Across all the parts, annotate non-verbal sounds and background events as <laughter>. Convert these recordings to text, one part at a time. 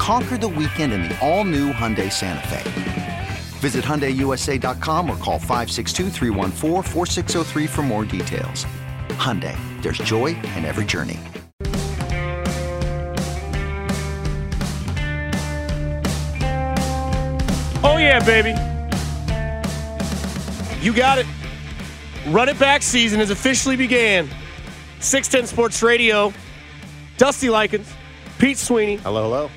Conquer the weekend in the all new Hyundai Santa Fe. Visit HyundaiUSA.com or call 562 for more details. Hyundai, there's joy in every journey. Oh, yeah, baby. You got it. Run it back season has officially began. 610 Sports Radio, Dusty Likens, Pete Sweeney. Hello, hello.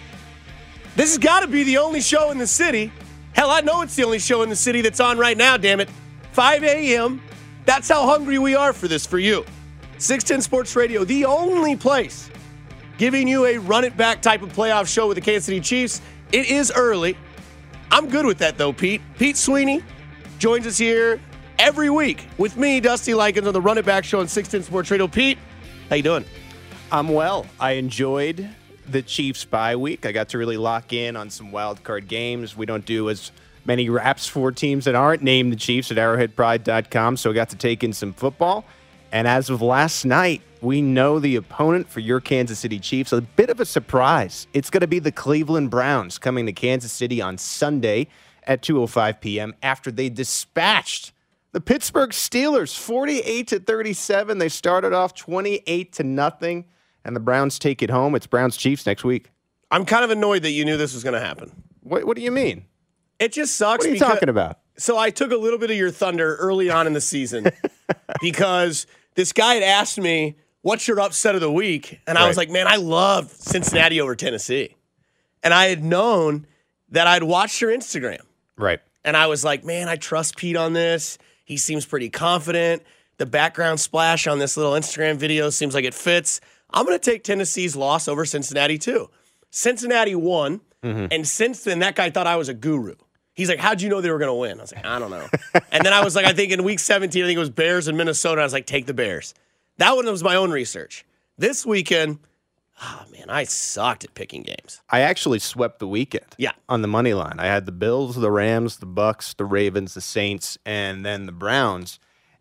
This has got to be the only show in the city. Hell, I know it's the only show in the city that's on right now, damn it. 5 a.m. That's how hungry we are for this for you. 610 Sports Radio, the only place giving you a run it back type of playoff show with the Kansas City Chiefs. It is early. I'm good with that though, Pete. Pete Sweeney joins us here every week with me, Dusty Likens, on the Run It Back Show on 610 Sports Radio. Pete, how you doing? I'm well. I enjoyed the Chiefs bye week. I got to really lock in on some wild card games. We don't do as many wraps for teams that aren't named the Chiefs at arrowheadpride.com, so I got to take in some football. And as of last night, we know the opponent for your Kansas City Chiefs. A bit of a surprise. It's going to be the Cleveland Browns coming to Kansas City on Sunday at 2:05 p.m. after they dispatched the Pittsburgh Steelers 48 to 37. They started off 28 to nothing and the Browns take it home. It's Browns Chiefs next week. I'm kind of annoyed that you knew this was going to happen. What, what do you mean? It just sucks. What are you because, talking about? So I took a little bit of your thunder early on in the season <laughs> because this guy had asked me, "What's your upset of the week?" And I was like, "Man, I love Cincinnati over Tennessee," and I had known that I'd watched your Instagram. Right. And I was like, "Man, I trust Pete on this. He seems pretty confident." The background splash on this little Instagram video seems like it fits. I'm going to take Tennessee's loss over Cincinnati too. Cincinnati won, mm-hmm. and since then, that guy thought I was a guru. He's like, "How'd you know they were going to win?" I was like, "I don't know." <laughs> and then I was like, "I think in week 17, I think it was Bears and Minnesota." I was like, "Take the Bears." That one was my own research. This weekend, oh man, I sucked at picking games. I actually swept the weekend. Yeah, on the money line, I had the Bills, the Rams, the Bucks, the Ravens, the Saints, and then the Browns.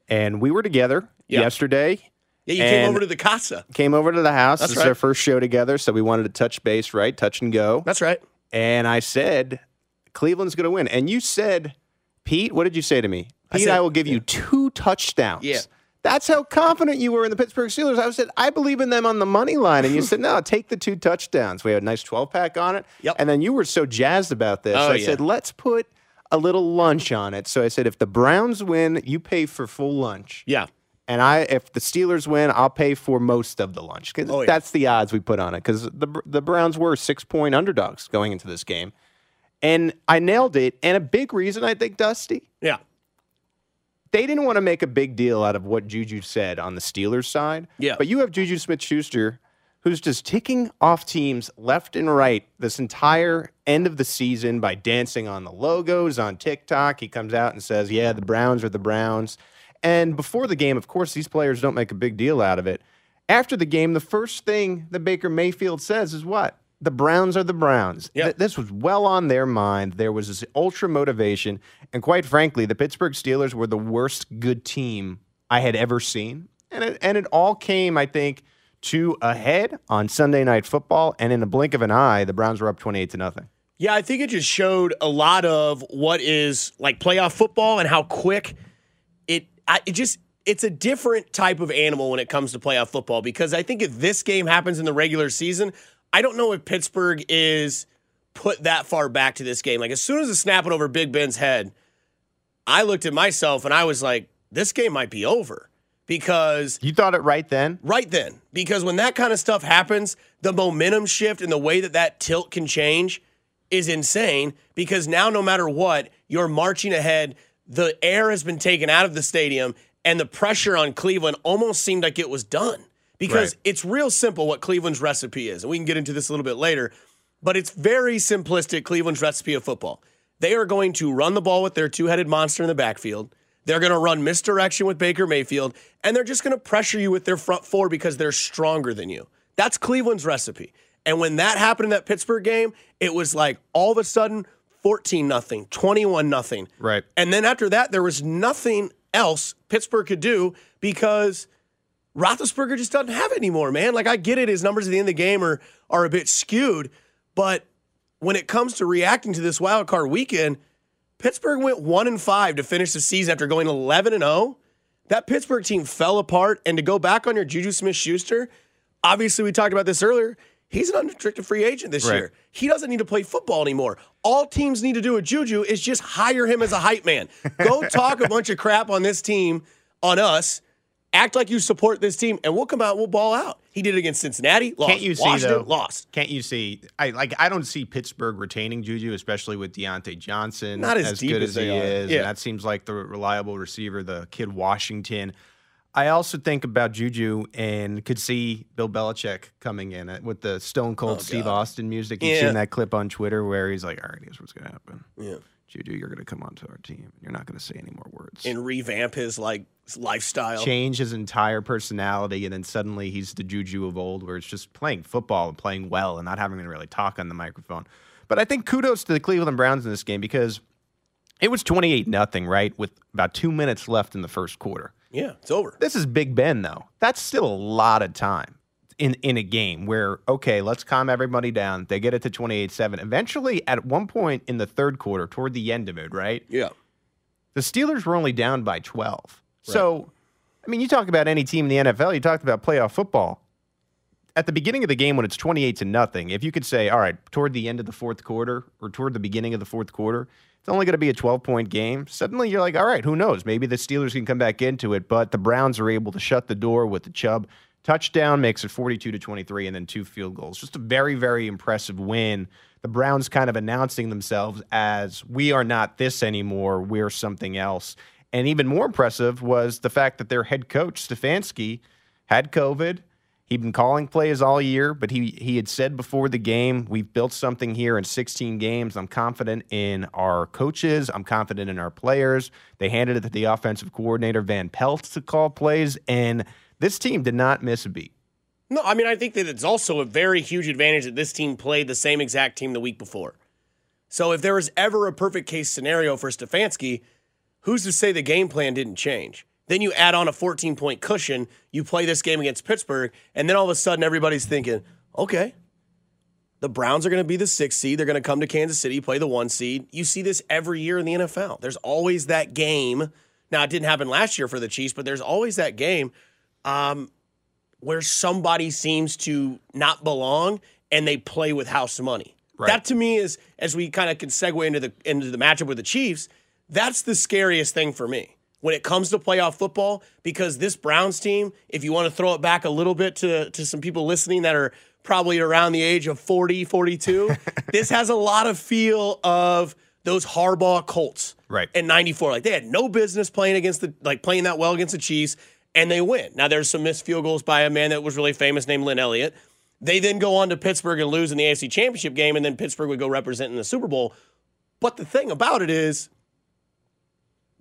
And we were together yesterday yeah, you came over to the casa. Came over to the house. That's this right. is our first show together, so we wanted to touch base, right? Touch and go. That's right. And I said, Cleveland's going to win. And you said, Pete, what did you say to me? Pete, I, said, I will give you two touchdowns. Yeah. That's how confident you were in the Pittsburgh Steelers. I said, I believe in them on the money line. And you <laughs> said, no, take the two touchdowns. We had a nice 12 pack on it. Yep. And then you were so jazzed about this. Oh, I yeah. said, let's put a little lunch on it. So I said, if the Browns win, you pay for full lunch. Yeah. And I, if the Steelers win, I'll pay for most of the lunch because Oh, yeah. that's the odds we put on it. Because the the Browns were six point underdogs going into this game, and I nailed it. And a big reason I think Dusty, Yeah. they didn't want to make a big deal out of what Juju said on the Steelers side. Yeah. But you have Juju Smith Schuster, who's just ticking off teams left and right this entire end of the season by dancing on the logos on TikTok. He comes out and says, Yeah, the Browns are the Browns. And before the game, of course, these players don't make a big deal out of it. After the game, the first thing that Baker Mayfield says is what? The Browns are the Browns. Yep. Th- This was well on their mind. There was this ultra motivation. And quite frankly, the Pittsburgh Steelers were the worst good team I had ever seen. And it, and it all came, I think, to a head on Sunday Night Football. And in the blink of an eye, the Browns were up 28 to nothing. Yeah, I think it just showed a lot of what is like playoff football and how quick I, it just it's a different type of animal when it comes to playoff football because I think if this game happens in the regular season, I don't know if Pittsburgh is put that far back to this game. Like as soon as the snap went over Big Ben's head, I looked at myself and I was like, this game might be over because You thought it right then? right then because when that kind of stuff happens the momentum shift and the way that that tilt can change is insane because now no matter what you're marching ahead the air has been taken out of the stadium and the pressure on cleveland almost seemed like it was done because Right. it's real simple what cleveland's recipe is and we can get into this a little bit later but it's very simplistic cleveland's recipe of football they are going to run the ball with their two-headed monster in the backfield they're going to run misdirection with Baker Mayfield, and they're just going to pressure you with their front four because they're stronger than you. That's Cleveland's recipe. And when that happened in that Pittsburgh game, it was like all of a sudden 14 nothing, 21 nothing. Right. And then after that, there was nothing else Pittsburgh could do because Roethlisberger just doesn't have it anymore, man. Like I get it, his numbers at the end of the game are are a bit skewed, but when it comes to reacting to this wild card weekend, Pittsburgh went one and five to finish the season after going 11 and 0. That Pittsburgh team fell apart, and to go back on your Juju Smith-Schuster, obviously we talked about this earlier. He's an unrestricted free agent this Right. year. He doesn't need to play football anymore. All teams need to do with Juju is just hire him as a hype man. Go <laughs> talk a bunch of crap on this team, on us. Act like you support this team, and we'll come out. We'll ball out. He did it against Cincinnati. Lost. Can't you see Washington, though? Lost. Can't you see? I like. I don't see Pittsburgh retaining Juju, especially with Diontae Johnson Not as deep good as as, he are. is. Yeah. And that seems like the reliable receiver, the kid Washington. I also think about Juju and could see Bill Belichick coming in with the Stone Cold oh, Steve Austin music. You've Oh, Yeah. seen that clip on Twitter where he's like, "All right, here's what's going to happen. Yeah. Juju, you're going to come onto our team. You're not going to say any more words." And revamp his like lifestyle. change his entire personality, and then suddenly he's the Juju of old, where it's just playing football and playing well and not having to really talk on the microphone. But I think kudos to the Cleveland Browns in this game because it was 28 nothing, right? With about two minutes left in the first quarter. Yeah, it's over. This is Big Ben, though. That's still a lot of time in, in a game where, okay, let's calm everybody down. They get it to 28 7. Eventually, at one point in the third quarter, toward the end of it, right? Yeah. the Steelers were only down by 12. So, I mean, you talk about any team in the NFL, you talked about playoff football. At the beginning of the game when it's 28 to nothing, if you could say, all right, toward the end of the fourth quarter or toward the beginning of the fourth quarter, it's only going to be a 12 point game. Suddenly you're like, all right, who knows? Maybe the Steelers can come back into it, but the Browns are able to shut the door with the Chubb touchdown, makes it 42 to 23, and then two field goals. Just a very, very impressive win. The Browns kind of announcing themselves as we are not this anymore, we're something else. And even more impressive was the fact that their head coach, Stefanski, had COVID. He'd been calling plays all year, but he he had said before the game, "We've built something here in 16 games. I'm confident in our coaches. I'm confident in our players." They handed it to the offensive coordinator Van Pelt to call plays, and this team did not miss a beat. No, I mean, I think that it's also a very huge advantage that this team played the same exact team the week before. So if there was ever a perfect case scenario for Stefanski, who's to say the game plan didn't change? Then you add on a 14 point cushion, you play this game against Pittsburgh, and then all of a sudden everybody's thinking, okay, the Browns are going to be the sixth seed. They're going to come to Kansas City, play the one seed. You see this every year in the NFL. There's always that game. Now, it didn't happen last year for the Chiefs, but there's always that game um, where somebody seems to not belong and they play with house money. Right. That to me is, as we kind of can segue into the into the matchup with the Chiefs, that's the scariest thing for me when it comes to playoff football because this Browns team, if you want to throw it back a little bit to, to some people listening that are probably around the age of 40, 42, <laughs> this has a lot of feel of those Harbaugh Colts. Right. In 94. Like they had no business playing against the like playing that well against the Chiefs, and they win. Now there's some missed field goals by a man that was really famous named Lin Elliott. They then go on to Pittsburgh and lose in the AFC Championship game, and then Pittsburgh would go represent in the Super Bowl. But the thing about it is,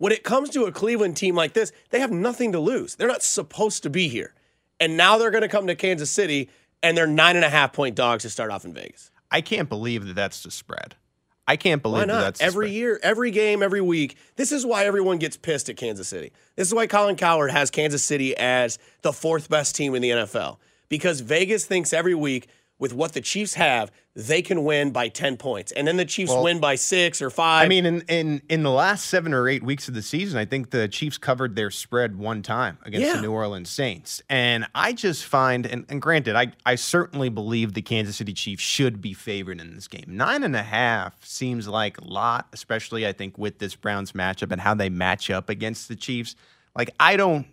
when it comes to a Cleveland team like this, they have nothing to lose. They're not supposed to be here. And now they're going to come to Kansas City and they're nine and a half point dogs to start off in Vegas. I can't believe that that's the spread. I can't believe that that's Every spread. year, every game, every week. This is why everyone gets pissed at Kansas City. This is why Colin Cowherd has Kansas City as the fourth best team in the NFL. Because Vegas thinks every week with what the Chiefs have, they can win by 10 points. And then the Chiefs Well, win by six or five. I mean, in, in in the last seven or eight weeks of the season, I think the Chiefs covered their spread one time against Yeah. the New Orleans Saints. And I just find, and, and granted, I, I certainly believe the Kansas City Chiefs should be favored in this game. Nine and a half seems like a lot, especially I think with this Browns matchup and how they match up against the Chiefs. Like, I don't.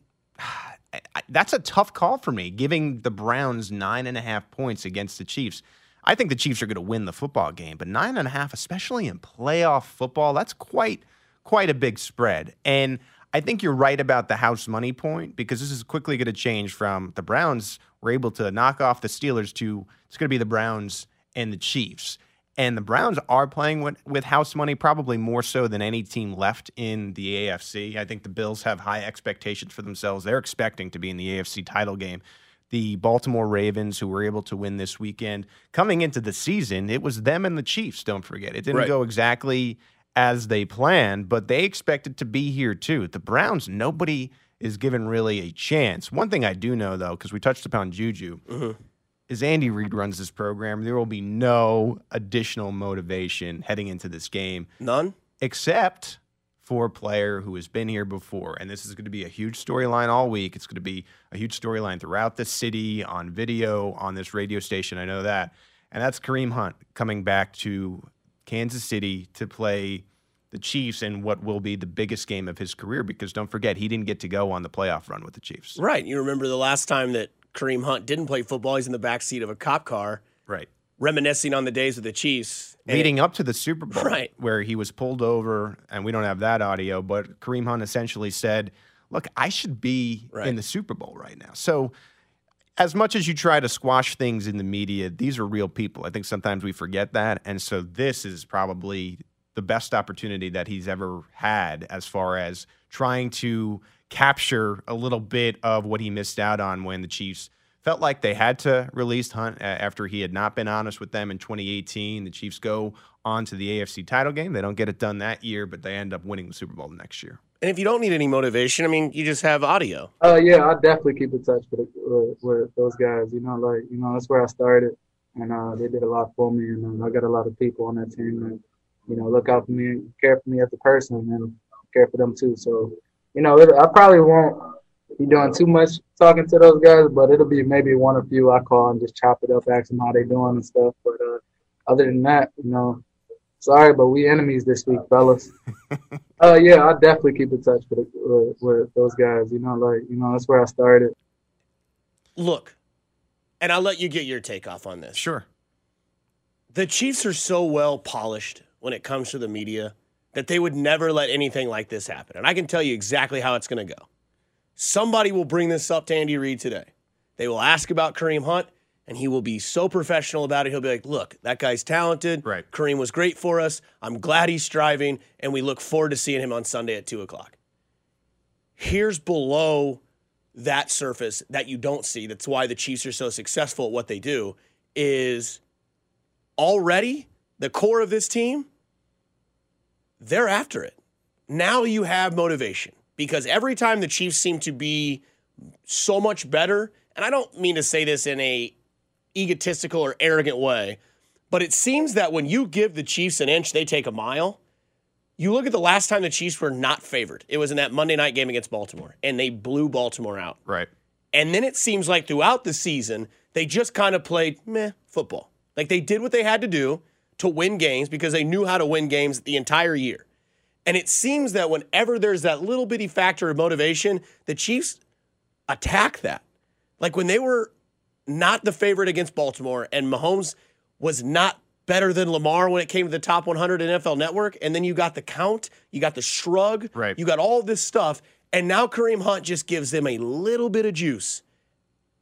That's a tough call for me, giving the Browns nine and a half points against the Chiefs. I think the Chiefs are going to win the football game, but nine and a half, especially in playoff football, that's quite quite a big spread. And I think you're right about the house money point because this is quickly going to change from the Browns were able to knock off the Steelers to it's going to be the Browns and the Chiefs. And the Browns are playing with, with house money probably more so than any team left in the AFC. I think the Bills have high expectations for themselves. They're expecting to be in the AFC title game. The Baltimore Ravens, who were able to win this weekend, coming into the season, it was them and the Chiefs, don't forget. It didn't Right. go exactly as they planned, but they expected to be here too. The Browns, nobody is given really a chance. One thing I do know, though, because we touched upon Juju, mm-hmm. Is Andy Reid runs this program. There will be no additional motivation heading into this game, None? except for a player who has been here before. And this is going to be a huge storyline all week. It's going to be a huge storyline throughout the city, on video, on this radio station. I know that. And that's Kareem Hunt coming back to Kansas City to play the Chiefs in what will be the biggest game of his career because don't forget, he didn't get to go on the playoff run with the Chiefs. Right. You remember the last time that Kareem Hunt didn't play football, he's in the back seat of a cop car, Right. reminiscing on the days of the Chiefs. Leading up to the Super Bowl, Right. where he was pulled over, and we don't have that audio, but Kareem Hunt essentially said, Look, I should be Right. in the Super Bowl right now. So, as much as you try to squash things in the media, these are real people. I think sometimes we forget that. And so, this is probably the best opportunity that he's ever had as far as trying to capture a little bit of what he missed out on when the Chiefs felt like they had to release Hunt uh, after he had not been honest with them in 2018. The Chiefs go on to the AFC title game. They don't get it done that year, but they end up winning the Super Bowl the next year. And if you don't need any motivation, I mean, you just have audio. Uh, yeah, I definitely keep in touch with, with with those guys. You know, like you know, that's where I started, and uh, they did a lot for me, and uh, I got a lot of people on that team that you know look out for me, care for me as a person, and care for them too. So, you know, it, I probably won't be doing too much talking to those guys, but it'll be maybe one or few I call and just chop it up, ask them how they're doing and stuff. But uh, other than that, you know, sorry, but we enemies this week, fellas. <laughs> Uh, yeah, I definitely keep in touch with, with with those guys. You know, like you know, that's where I started. Look, and I'll let you get your take off on this. Sure. The Chiefs are so well polished when it comes to the media that they would never let anything like this happen. And I can tell you exactly how it's going to go. Somebody will bring this up to Andy Reid today. They will ask about Kareem Hunt, and he will be so professional about it. He'll be like, look, that guy's talented. Right. Kareem was great for us. I'm glad he's striving, and we look forward to seeing him on Sunday at 2 o'clock. Here's below that surface that you don't see. That's why the Chiefs are so successful at what they do is already the core of this team, they're after it. Now you have motivation because every time the Chiefs seem to be so much better, and I don't mean to say this in a egotistical or arrogant way, but it seems that when you give the Chiefs an inch, they take a mile. You look at the last time the Chiefs were not favored. It was in that Monday night game against Baltimore, and they blew Baltimore out. Right. And then it seems like throughout the season, they just kind of played meh football. Like they did what they had to do to win games because they knew how to win games the entire year. And it seems that whenever there's that little bitty factor of motivation, the Chiefs attack that. Like when they were not the favorite against Baltimore and Mahomes was not better than Lamar when it came to the top 100 NFL Network. And then you got the count, you got the shrug, Right. you got all this stuff. And now Kareem Hunt just gives them a little bit of juice.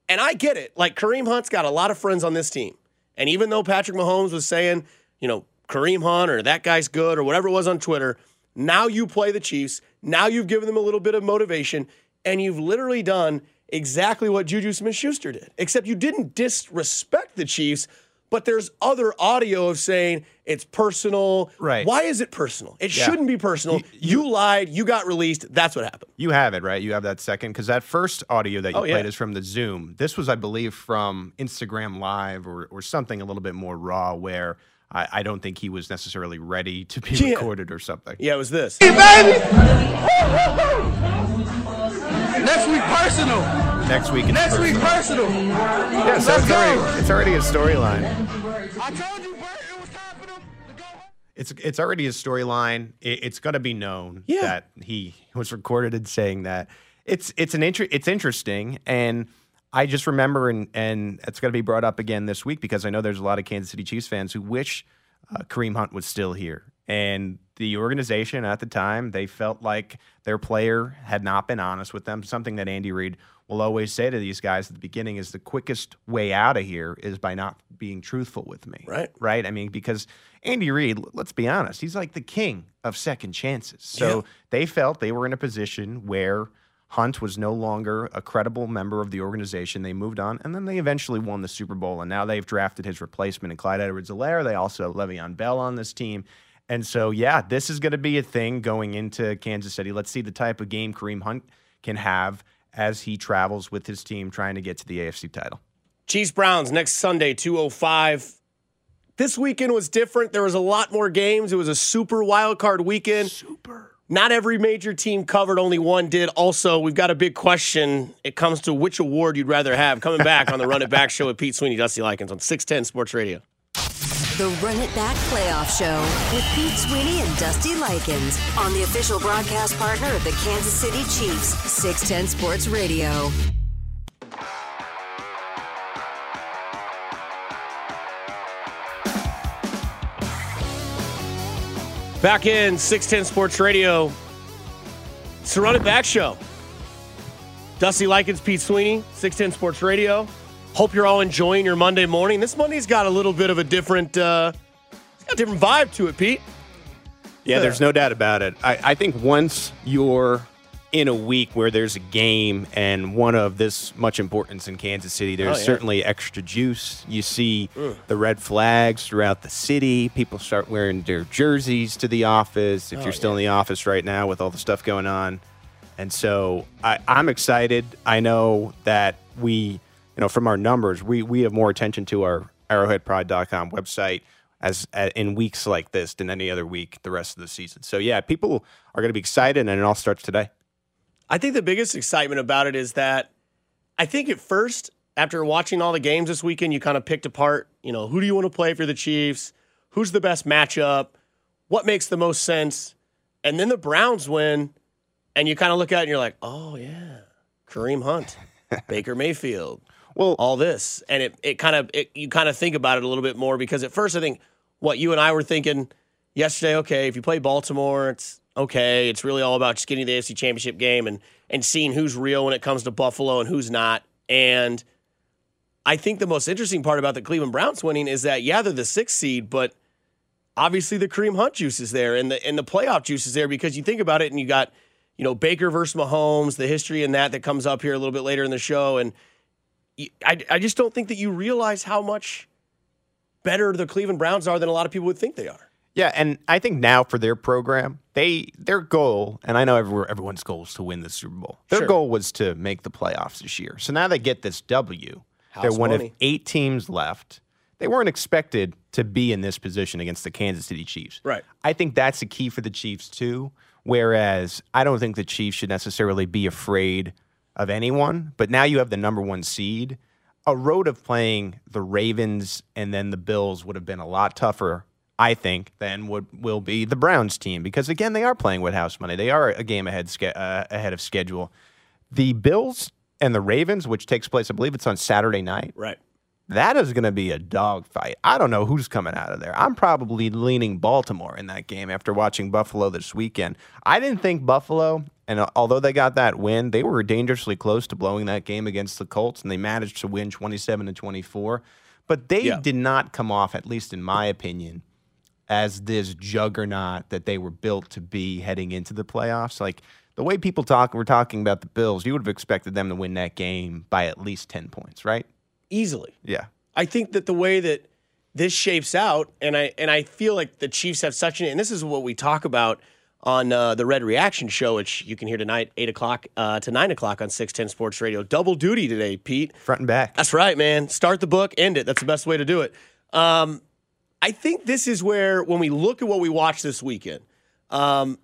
And I get it. Like Kareem Hunt's got a lot of friends on this team. And even though Patrick Mahomes was saying, you know, Kareem Hunt or that guy's good or whatever it was on Twitter, now you play the Chiefs. Now you've given them a little bit of motivation and you've literally done exactly what Juju Smith-Schuster did. Except you didn't disrespect the Chiefs, but there's other audio of saying it's personal. Right. Why is it personal? It Yeah. shouldn't be personal. You, lied, you got released. That's what happened. You have it, right? You have that second because that first audio that you Oh, yeah. played is from the Zoom. This was, I believe, from Instagram Live or, or something a little bit more raw where I, I don't think he was necessarily ready to be Yeah. recorded or something. Yeah, it was this. Next week, personal. Next week, it's Next week, personal. personal. Yeah, so it's already, it's already a storyline. I told you, Bert, it was time for them to go. It's it's already a storyline. It, it's going to be known Yeah. that he was recorded in saying that. It's it's an inter- it's interesting, and I just remember, and and it's going to be brought up again this week because I know there's a lot of Kansas City Chiefs fans who wish uh, Kareem Hunt was still here, and the organization at the time they felt like their player had not been honest with them. Something that Andy Reid will always say to these guys at the beginning is the quickest way out of here is by not being truthful with me. Right. Right. I mean, because Andy Reid, let's be honest, he's like the king of second chances. So Yeah. they felt they were in a position where Hunt was no longer a credible member of the organization. They moved on, and then they eventually won the Super Bowl. And now they've drafted his replacement in Clyde Edwards-Helaire. They also have Le'Veon Bell on this team. And so, yeah, this is going to be a thing going into Kansas City. Let's see the type of game Kareem Hunt can have as he travels with his team trying to get to the AFC title. Chiefs Browns next Sunday, 205. This weekend was different. There was a lot more games. It was a super wild card weekend. Super. Not every major team covered, only one did. Also, we've got a big question. It comes to which award you'd rather have. Coming back on the Run It Back show with Pete Sweeney, Dusty Likens on 610 Sports Radio. The Run It Back Playoff Show with Pete Sweeney and Dusty Likens on the official broadcast partner of the Kansas City Chiefs, 610 Sports Radio. Back in 610 Sports Radio. It's the Run It Back show. Dusty Likens, Pete Sweeney, 610 Sports Radio. Hope you're all enjoying your Monday morning. This Monday's got a little bit of a different, uh, a different vibe to it, Pete. Yeah, there's no doubt about it. I, I think once you're in a week where there's a game and one of this much importance in Kansas City, there's Oh, yeah. certainly extra juice. You see the red flags throughout the city. People start wearing their jerseys to the office. Oh, If you're still in the office right now with all the stuff going on. And so I, I'm excited. I know that we, you know, from our numbers, we, we have more attention to our arrowheadpride.com website as uh, in weeks like this than any other week the rest of the season. So yeah, people are going to be excited, and it all starts today. I think the biggest excitement about it is that I think at first, after watching all the games this weekend, you kind of picked apart, you know, who do you want to play for the Chiefs? Who's the best matchup? What makes the most sense? And then the Browns win, and you kind of look at it and you're like, oh, yeah, Kareem Hunt, <laughs> Baker Mayfield, Well, all this. And it, it kind of, it, you kind of think about it a little bit more because at first I think what you and I were thinking yesterday, okay, if you play Baltimore, it's okay. It's really all about just getting to the AFC championship game and, and seeing who's real when it comes to Buffalo and who's not. And I think the most interesting part about the Cleveland Browns winning is that, yeah, they're the sixth seed, but obviously the Kareem Hunt juice is there and the, and the playoff juice is there because you think about it and you got, you know, Baker versus Mahomes, the history and that that comes up here a little bit later in the show. And I I just don't think that you realize how much better the Cleveland Browns are than a lot of people would think they are. Yeah, and I think now for their program, they their goal, and I know every, everyone's goal is to win the Super Bowl. Their Sure. goal was to make the playoffs this year. So now they get this W. They're one money. of eight teams left. They weren't expected to be in this position against the Kansas City Chiefs. Right. I think that's the key for the Chiefs too. Whereas I don't think the Chiefs should necessarily be afraid of anyone. But now you have the number one seed. A road of playing the Ravens and then the Bills would have been a lot tougher, I think, than would will be the Browns team because again they are playing with house money. They are a game ahead uh, ahead of schedule. The Bills and the Ravens, which takes place, I believe it's on Saturday night. Right. That is going to be a dogfight. I don't know who's coming out of there. I'm probably leaning Baltimore in that game after watching Buffalo this weekend. I didn't think Buffalo, and uh, although they got that win, they were dangerously close to blowing that game against the Colts, and they managed to win 27 to 24. But they Yeah. did not come off, at least in my opinion, as this juggernaut that they were built to be heading into the playoffs. Like the way people talk, we're talking about the Bills, you would have expected them to win that game by at least 10 points, right? Easily. Yeah. I think that the way that this shapes out, and I and I feel like the Chiefs have such an, and this is what we talk about on uh, the Red Reaction Show, which you can hear tonight, eight o'clock uh, to nine o'clock on six ten Sports Radio. Double duty today, Pete. Front and back. That's right, man. Start the book, end it. That's the best way to do it. Um, I think this is where, when we look at what we watched this weekend, um,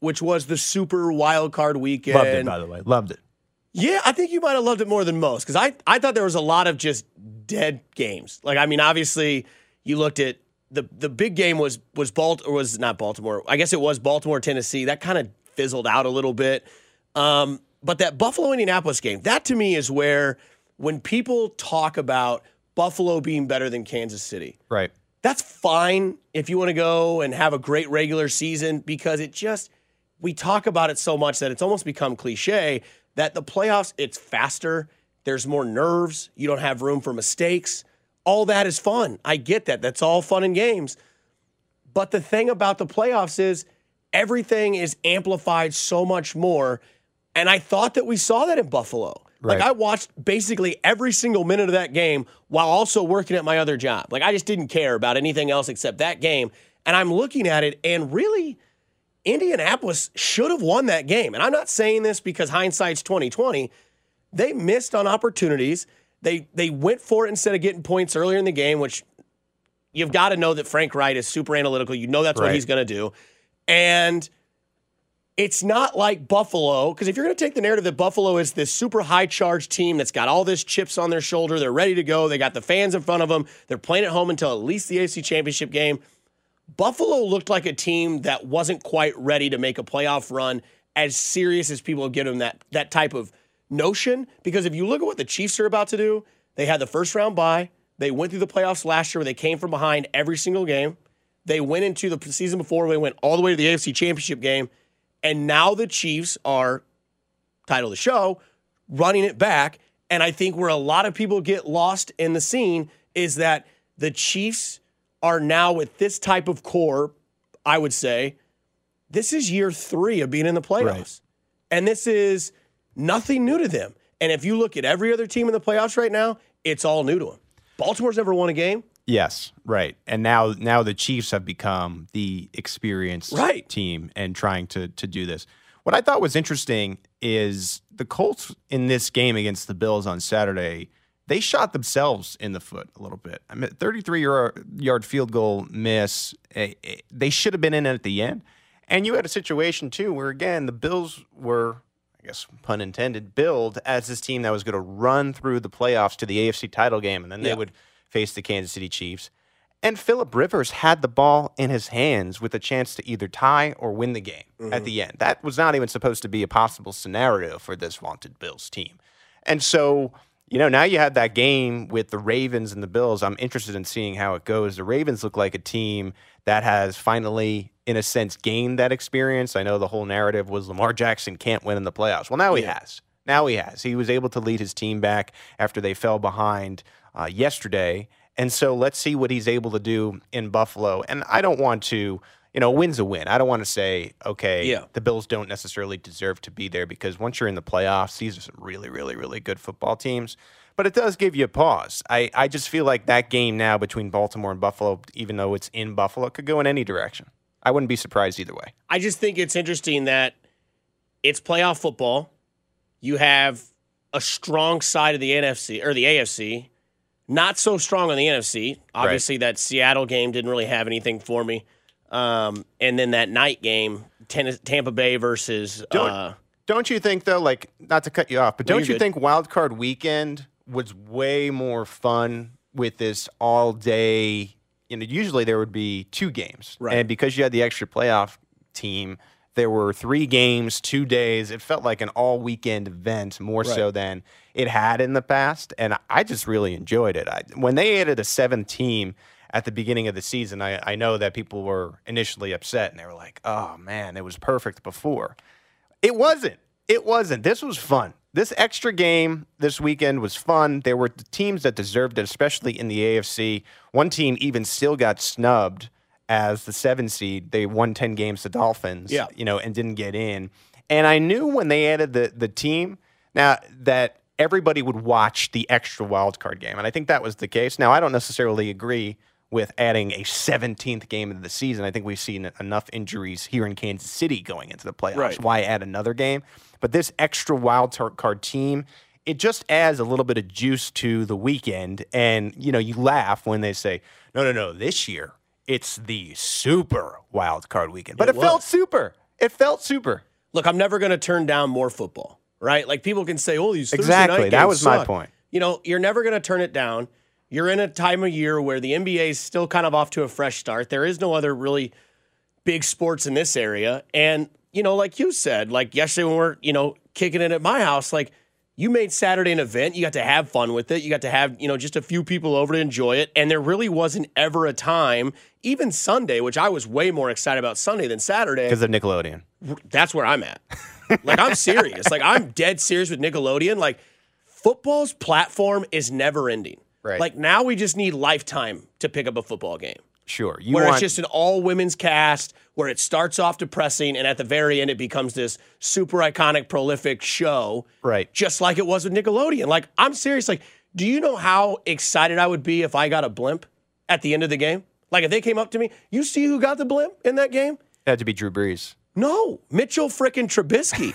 which was the super wild card weekend. Loved it, by the way. Loved it. Yeah, I think you might have loved it more than most because I, I thought there was a lot of just dead games. Like, I mean, obviously, you looked at the the big game was was Balt or was not Baltimore. I guess it was Baltimore, Tennessee. That kind of fizzled out a little bit. Um, but that Buffalo Indianapolis game, that to me is where when people talk about Buffalo being better than Kansas City, Right. That's fine if you want to go and have a great regular season because it just we talk about it so much that it's almost become cliche that the playoffs it's faster there's more nerves you don't have room for mistakes. All that is fun. I get that. That's all fun and games. But the thing about the playoffs is everything is amplified so much more. And i thought that we saw that in buffalo like I watched basically every single minute of that game while also working at my other job. Like I just didn't care about anything else except that game. And I'm looking at it and really Indianapolis should have won that game. And I'm not saying this because hindsight's 2020. They missed on opportunities. They they went for it instead of getting points earlier in the game, which you've got to know that Frank Reich is super analytical. You know that's what he's going to do. And it's not like Buffalo, because if you're going to take the narrative that Buffalo is this super high charged team that's got all this chips on their shoulder, they're ready to go, they got the fans in front of them, they're playing at home until at least the AFC Championship game. Buffalo looked like a team that wasn't quite ready to make a playoff run as serious as people given them that, that type of notion. Because if you look at what the Chiefs are about to do, they had the first round bye. They went through the playoffs last year where they came from behind every single game. They went into the season before, they went all the way to the AFC Championship game. And now the Chiefs are, title of the show, running it back. And I think where a lot of people get lost in the scene is that the Chiefs are now with this type of core, I would say, this is year three of being in the playoffs. Right. And this is nothing new to them. And if you look at every other team in the playoffs right now, it's all new to them. Baltimore's never won a game. Yes, right. And now now the Chiefs have become the experienced Right. team and trying to to do this. What I thought was interesting is the Colts in this game against the Bills on Saturday, they shot themselves in the foot a little bit. I mean 33 yard, yard field goal miss. eh, eh, They should have been in at the end. And you had a situation too where again the Bills were I guess pun intended, billed as this team that was going to run through the playoffs to the AFC title game, and then they Yeah. would face the Kansas City Chiefs. And Philip Rivers had the ball in his hands with a chance to either tie or win the game at mm-hmm. the end. That was not even supposed to be a possible scenario for this vaunted Bills team. And so, you know, now you have that game with the Ravens and the Bills. I'm interested in seeing how it goes. The Ravens look like a team that has finally, in a sense, gained that experience. I know the whole narrative was Lamar Jackson can't win in the playoffs. Well, now he has. Now he has. He was able to lead his team back after they fell behind uh, yesterday. And so let's see what he's able to do in Buffalo. And I don't want to, you know, win's a win. I don't want to say, okay, Yeah. the Bills don't necessarily deserve to be there because once you're in the playoffs, these are some really, really, really good football teams. But it does give you a pause. I, I just feel like that game now between Baltimore and Buffalo, even though it's in Buffalo, could go in any direction. I wouldn't be surprised either way. I just think it's interesting that it's playoff football. You have a strong side of the NFC or the AFC, not so strong on the NFC. Obviously, that Seattle game didn't really have anything for me. Um, and then that night game, Tampa Bay versus. Don't, Uh, don't you think though, like not to cut you off, but No, don't you good. think Wild Card Weekend was way more fun with this all day? You know, usually there would be two games, Right. and because you had the extra playoff team, there were three games, two days. It felt like an all weekend event more so than it had in the past, and I just really enjoyed it. I, when they added a seventh team at the beginning of the season, I, I know that people were initially upset and they were like, "Oh man, it was perfect before." It wasn't. It wasn't. This was fun. This extra game this weekend was fun. There were teams that deserved it, especially in the AFC. One team even still got snubbed as the seven seed. They won 10 games to Dolphins, Yeah. you know, and didn't get in. And I knew when they added the the team now that everybody would watch the extra wild card game. And I think that was the case. Now I don't necessarily agree with adding a 17th game of the season. I think we've seen enough injuries here in Kansas City going into the playoffs. Right. Why add another game? But this extra wild card team, it just adds a little bit of juice to the weekend. And, you know, you laugh when they say, no, no, no, this year it's the super wild card weekend. But it, It felt super. It felt super. look, I'm never going to turn down more football, right? Like people can say, "Oh, these Thursday Exactly. night That was my point. You know, you're never going to turn it down. You're in a time of year where the NBA is still kind of off to a fresh start. There is no other really big sports in this area, and you know, like you said, like yesterday when we're you know kicking it at my house. Like, you made Saturday an event. You got to have fun with it. You got to have, you know, just a few people over to enjoy it. And there really wasn't ever a time, even Sunday, which I was way more excited about Sunday than Saturday. Because of Nickelodeon. That's where I'm at. like, I'm serious. Like, I'm dead serious with Nickelodeon. Like, football's platform is never ending. Right. Like, now we just need lifetime to pick up a football game Sure. You where want, it's just an all women's cast, where it starts off depressing, and at the very end, it becomes this super iconic, prolific show. Right. Just like it was with Nickelodeon. Like, I'm serious. Like, do you know how excited I would be if I got a blimp at the end of the game? Like, if they came up to me, you see who got the blimp in that game? it had to be Drew Brees. No, Mitchell frickin' Trubisky.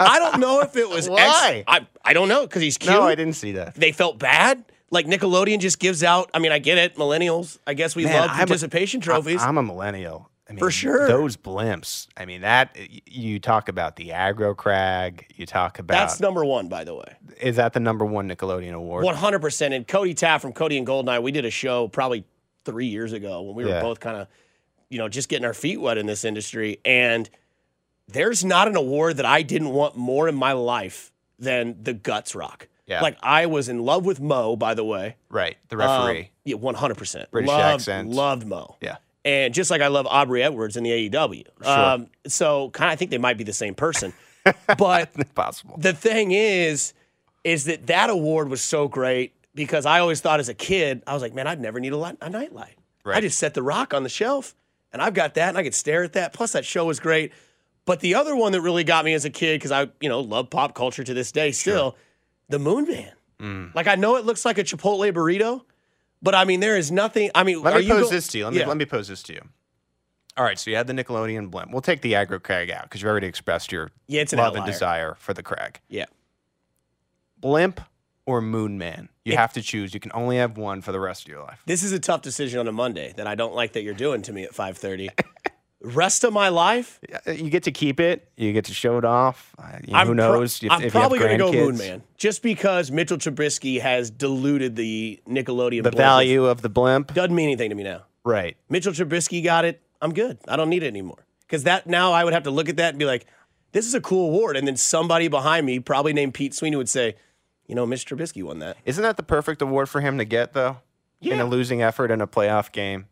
I don't know if it was. <laughs> Why? I, I don't know because he's cute. No, I didn't see that. They felt bad. Like Nickelodeon just gives out. I mean, I get it. Millennials. I guess we Man, love I'm a- participation trophies. I, am a millennial. I mean, For sure. Those blimps. I mean, that you talk about the aggro crag. You talk about That's number one, by the way. is that the number one Nickelodeon award? One hundred percent. And Cody Tapp from Cody and Goldeneye, we did a show probably three years ago when we were Yeah. both kind of, you know, just getting our feet wet in this industry. And there's not an award that I didn't want more in my life than the Guts Rock. Yeah. Like I was in love with Mo, by the way. Right, the Um, referee. yeah, one hundred percent. British loved, accent. Loved Mo. yeah, and just like I love Aubrey Edwards in the AEW. Um, so kind of I think they might be the same person. but <laughs> possible. the thing is, is that that award was so great because I always thought as a kid, I was like, man, I'd never need a, light, a nightlight. I just set the rock on the shelf and I've got that and I could stare at that. Plus that show was great. But the other one that really got me as a kid, because I, you know, love pop culture to this day still, the Moon Man. Mm. Like I know it looks like a Chipotle burrito, but I mean there is nothing. I mean, Let are me you pose go- this to you. Let me Yeah. let me pose this to you. All right, so you had the Nickelodeon blimp. We'll take the aggro crag out because you already expressed your Yeah, it's an love and desire for the crag. Yeah. Blimp or Moon Man? You have to choose. You can only have one for the rest of your life. This is a tough decision on a Monday that I don't like that you're doing to me at 5:30. <laughs> Rest of my life, You get to keep it. You get to show it off. Uh, you know, I'm who pro- knows? if, I'm if probably going to go Moon. Man just because Mitchell Trubisky has diluted the Nickelodeon. The value of the blimp. doesn't mean anything to me now. Right. Mitchell Trubisky got it. I'm good. I don't need it anymore because that now I would have to look at that and be like, this is a cool award, and then somebody behind me, probably named Pete Sweeney, would say, you know, Mr. Trubisky won that. Isn't that the perfect award for him to get, though? Yeah. In a losing effort in a playoff game.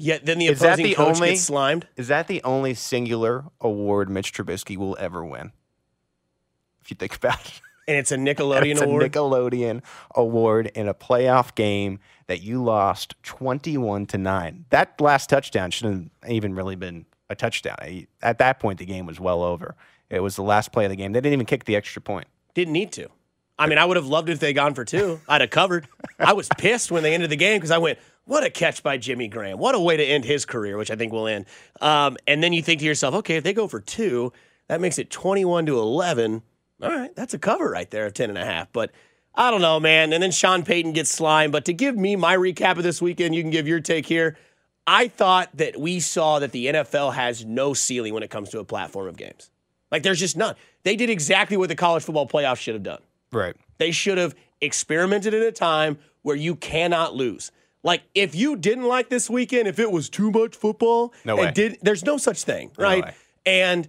Yet then the Is opposing the coach only- gets slimed. Is that the only singular award Mitch Trubisky will ever win? If you think about it. And it's a <laughs> Nickelodeon it's award. a Nickelodeon award in a playoff game that you lost 21 to 9. That last touchdown shouldn't have even really been a touchdown. At that point, the game was well over. It was the last play of the game. They didn't even kick the extra point. Didn't need to. I mean, I would have loved if they gone for two. I'd have covered. I was pissed when they ended the game because I went, "What a catch by Jimmy Graham! What a way to end his career, which I think will end." Um, and then you think to yourself, "Okay, if they go for two, that makes it twenty-one to eleven. All right, that's a cover right there of ten and a half." But I don't know, man. And then Sean Payton gets slimed. But to give me my recap of this weekend, you can give your take here. I thought that we saw that the NFL has no ceiling when it comes to a platform of games. Like there's just none. They did exactly what the college football playoffs should have done. Right. They should have experimented at a time where you cannot lose. Like if you didn't like this weekend, if it was too much football, No and way. Did, there's no such thing, right? way. And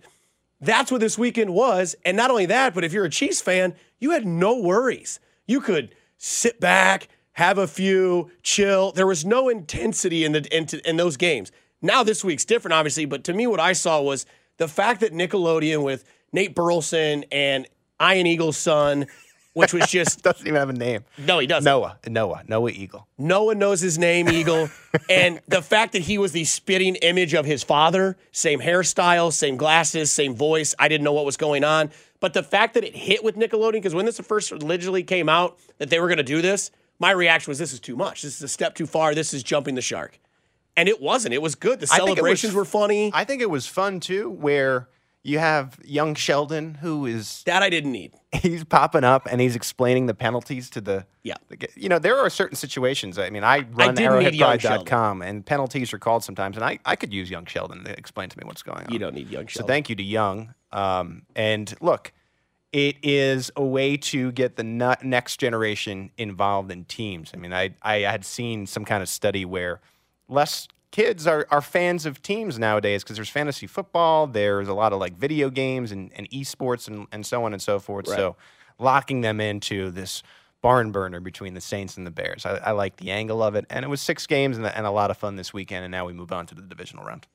that's what this weekend was. And not only that, but if you're a Chiefs fan, you had no worries. You could sit back, have a few, chill. There was no intensity in the in, in those games. Now this week's different, obviously, but to me, what I saw was the fact that Nickelodeon with Nate Burleson and Ian Eagle's son, which was just <laughs> Doesn't even have a name. no, he doesn't. Noah. Noah. Noah Eagle. No one knows his name, <laughs> Eagle. and the fact that he was the spitting image of his father, same hairstyle, same glasses, same voice. I didn't know what was going on. But the fact that it hit with Nickelodeon, because when this first allegedly came out that they were going to do this, my reaction was this is too much. This is a step too far. This is jumping the shark. And it wasn't. It was good. The it was- celebrations were funny. I think it was fun too, where you have young Sheldon who is that I didn't need. <laughs> he's popping up and he's explaining the penalties to the Yeah. the- you know there are certain situations i mean i run arrowheadpride.com and penalties are called sometimes and I, I could use young sheldon to explain to me what's going on You don't need young Sheldon. so thank you to young um, and look it is a way to get the next generation involved in teams i mean I, I had seen some kind of study where less kids are, are fans of teams nowadays because there's fantasy football, there's a lot of like video games and, and esports and, and so on and so forth. Right. So locking them into this barn burner between the Saints and the Bears. I, I like the angle of it. And it was six games and, and a lot of fun this weekend. And now we move on to the divisional round.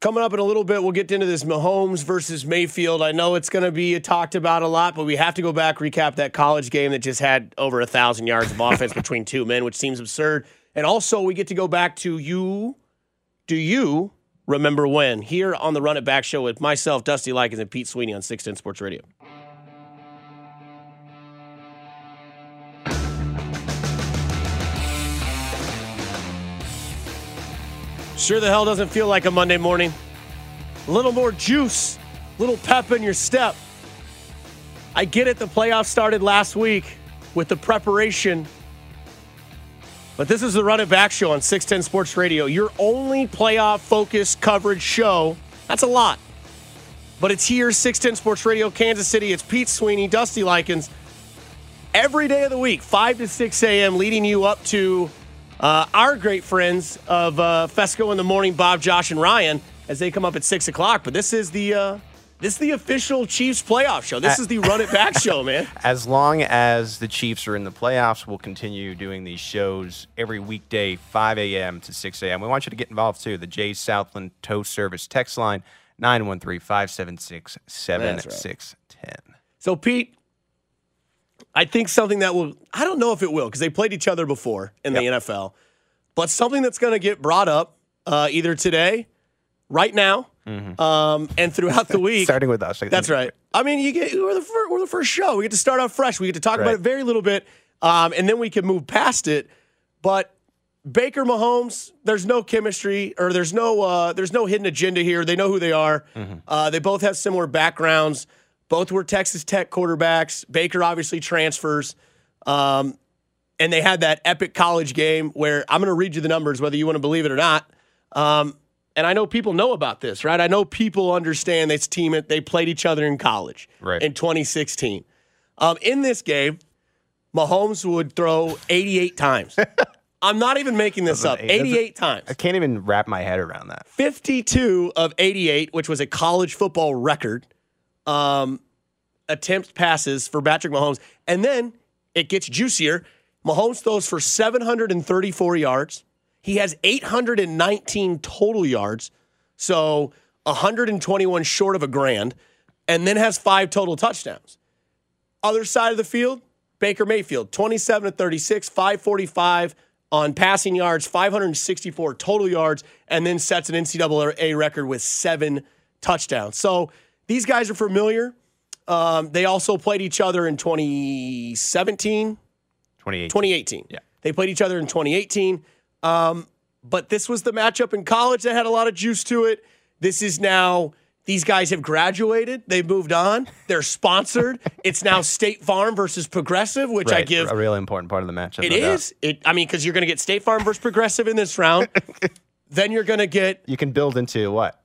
Coming up in a little bit, we'll get into this Mahomes versus Mayfield. I know it's going to be talked about a lot, but we have to go back, recap that college game that just had over a thousand yards of offense <laughs> between two men, which seems absurd. And also, we get to go back to you. Do you remember when? Here on the Run It Back show with myself, Dusty Likens, and Pete Sweeney on 610 Sports Radio. Sure the hell doesn't feel like a Monday morning. A little more juice, a little pep in your step. I get it, the playoffs started last week with the preparation. But this is the Run It Back show on 610 Sports Radio, your only playoff focused coverage show. That's a lot. But it's here, 610 Sports Radio, Kansas City. It's Pete Sweeney, Dusty Likens. Every day of the week, 5 to 6 a.m., leading you up to uh, our great friends of uh, Fescoe in the morning, Bob, Josh, and Ryan, as they come up at 6 o'clock. But this is the. Uh, this is the official Chiefs playoff show. This is the Run It Back show, man. <laughs> As long as the Chiefs are in the playoffs, we'll continue doing these shows every weekday, 5 a.m. to 6 a.m. We want you to get involved too. The Jay Southland Tow Service text line, 913 576 7610. So, Pete, I think something that will, I don't know if it will, because they played each other before in the NFL, but something that's going to get brought up uh, either today, right now, um, and throughout the <laughs> week. Starting with us. That's right. I mean, you get we're the first, we're the first show. We get to start off fresh. We get to talk about it very little bit, um, and then we can move past it. But Baker Mahomes, there's no chemistry or there's no uh, there's no hidden agenda here. They know who they are. Uh, they both have similar backgrounds. Both were Texas Tech quarterbacks. Baker obviously transfers. Um, and they had that epic college game where I'm going to read you the numbers, whether you want to believe it or not. Um, and I know people know about this, right? I know people understand this team. They played each other in college Right. in 2016. Um, in this game, Mahomes would throw 88 times. <laughs> I'm not even making this up. an a- 88 times. I can't even wrap my head around that. 52 of 88, which was a college football record, um, attempt passes for Patrick Mahomes. And then it gets juicier. Mahomes throws for 734 yards. He has 819 total yards, so 121 short of a grand, and then has five total touchdowns. Other side of the field, Baker Mayfield, 27 to 36, 545 on passing yards, 564 total yards, and then sets an NCAA record with seven touchdowns. So these guys are familiar. Um, they also played each other in 2017, 28. 2018. Yeah. They played each other in 2018. Um, but this was the matchup in college that had a lot of juice to it. This is now, these guys have graduated. They've moved on. They're sponsored. <laughs> it's now State Farm versus Progressive, which I give. a really important part of the matchup. It no is. It. I mean, because you're going to get State Farm versus Progressive in this round. <laughs> then you're going to get You can build into what?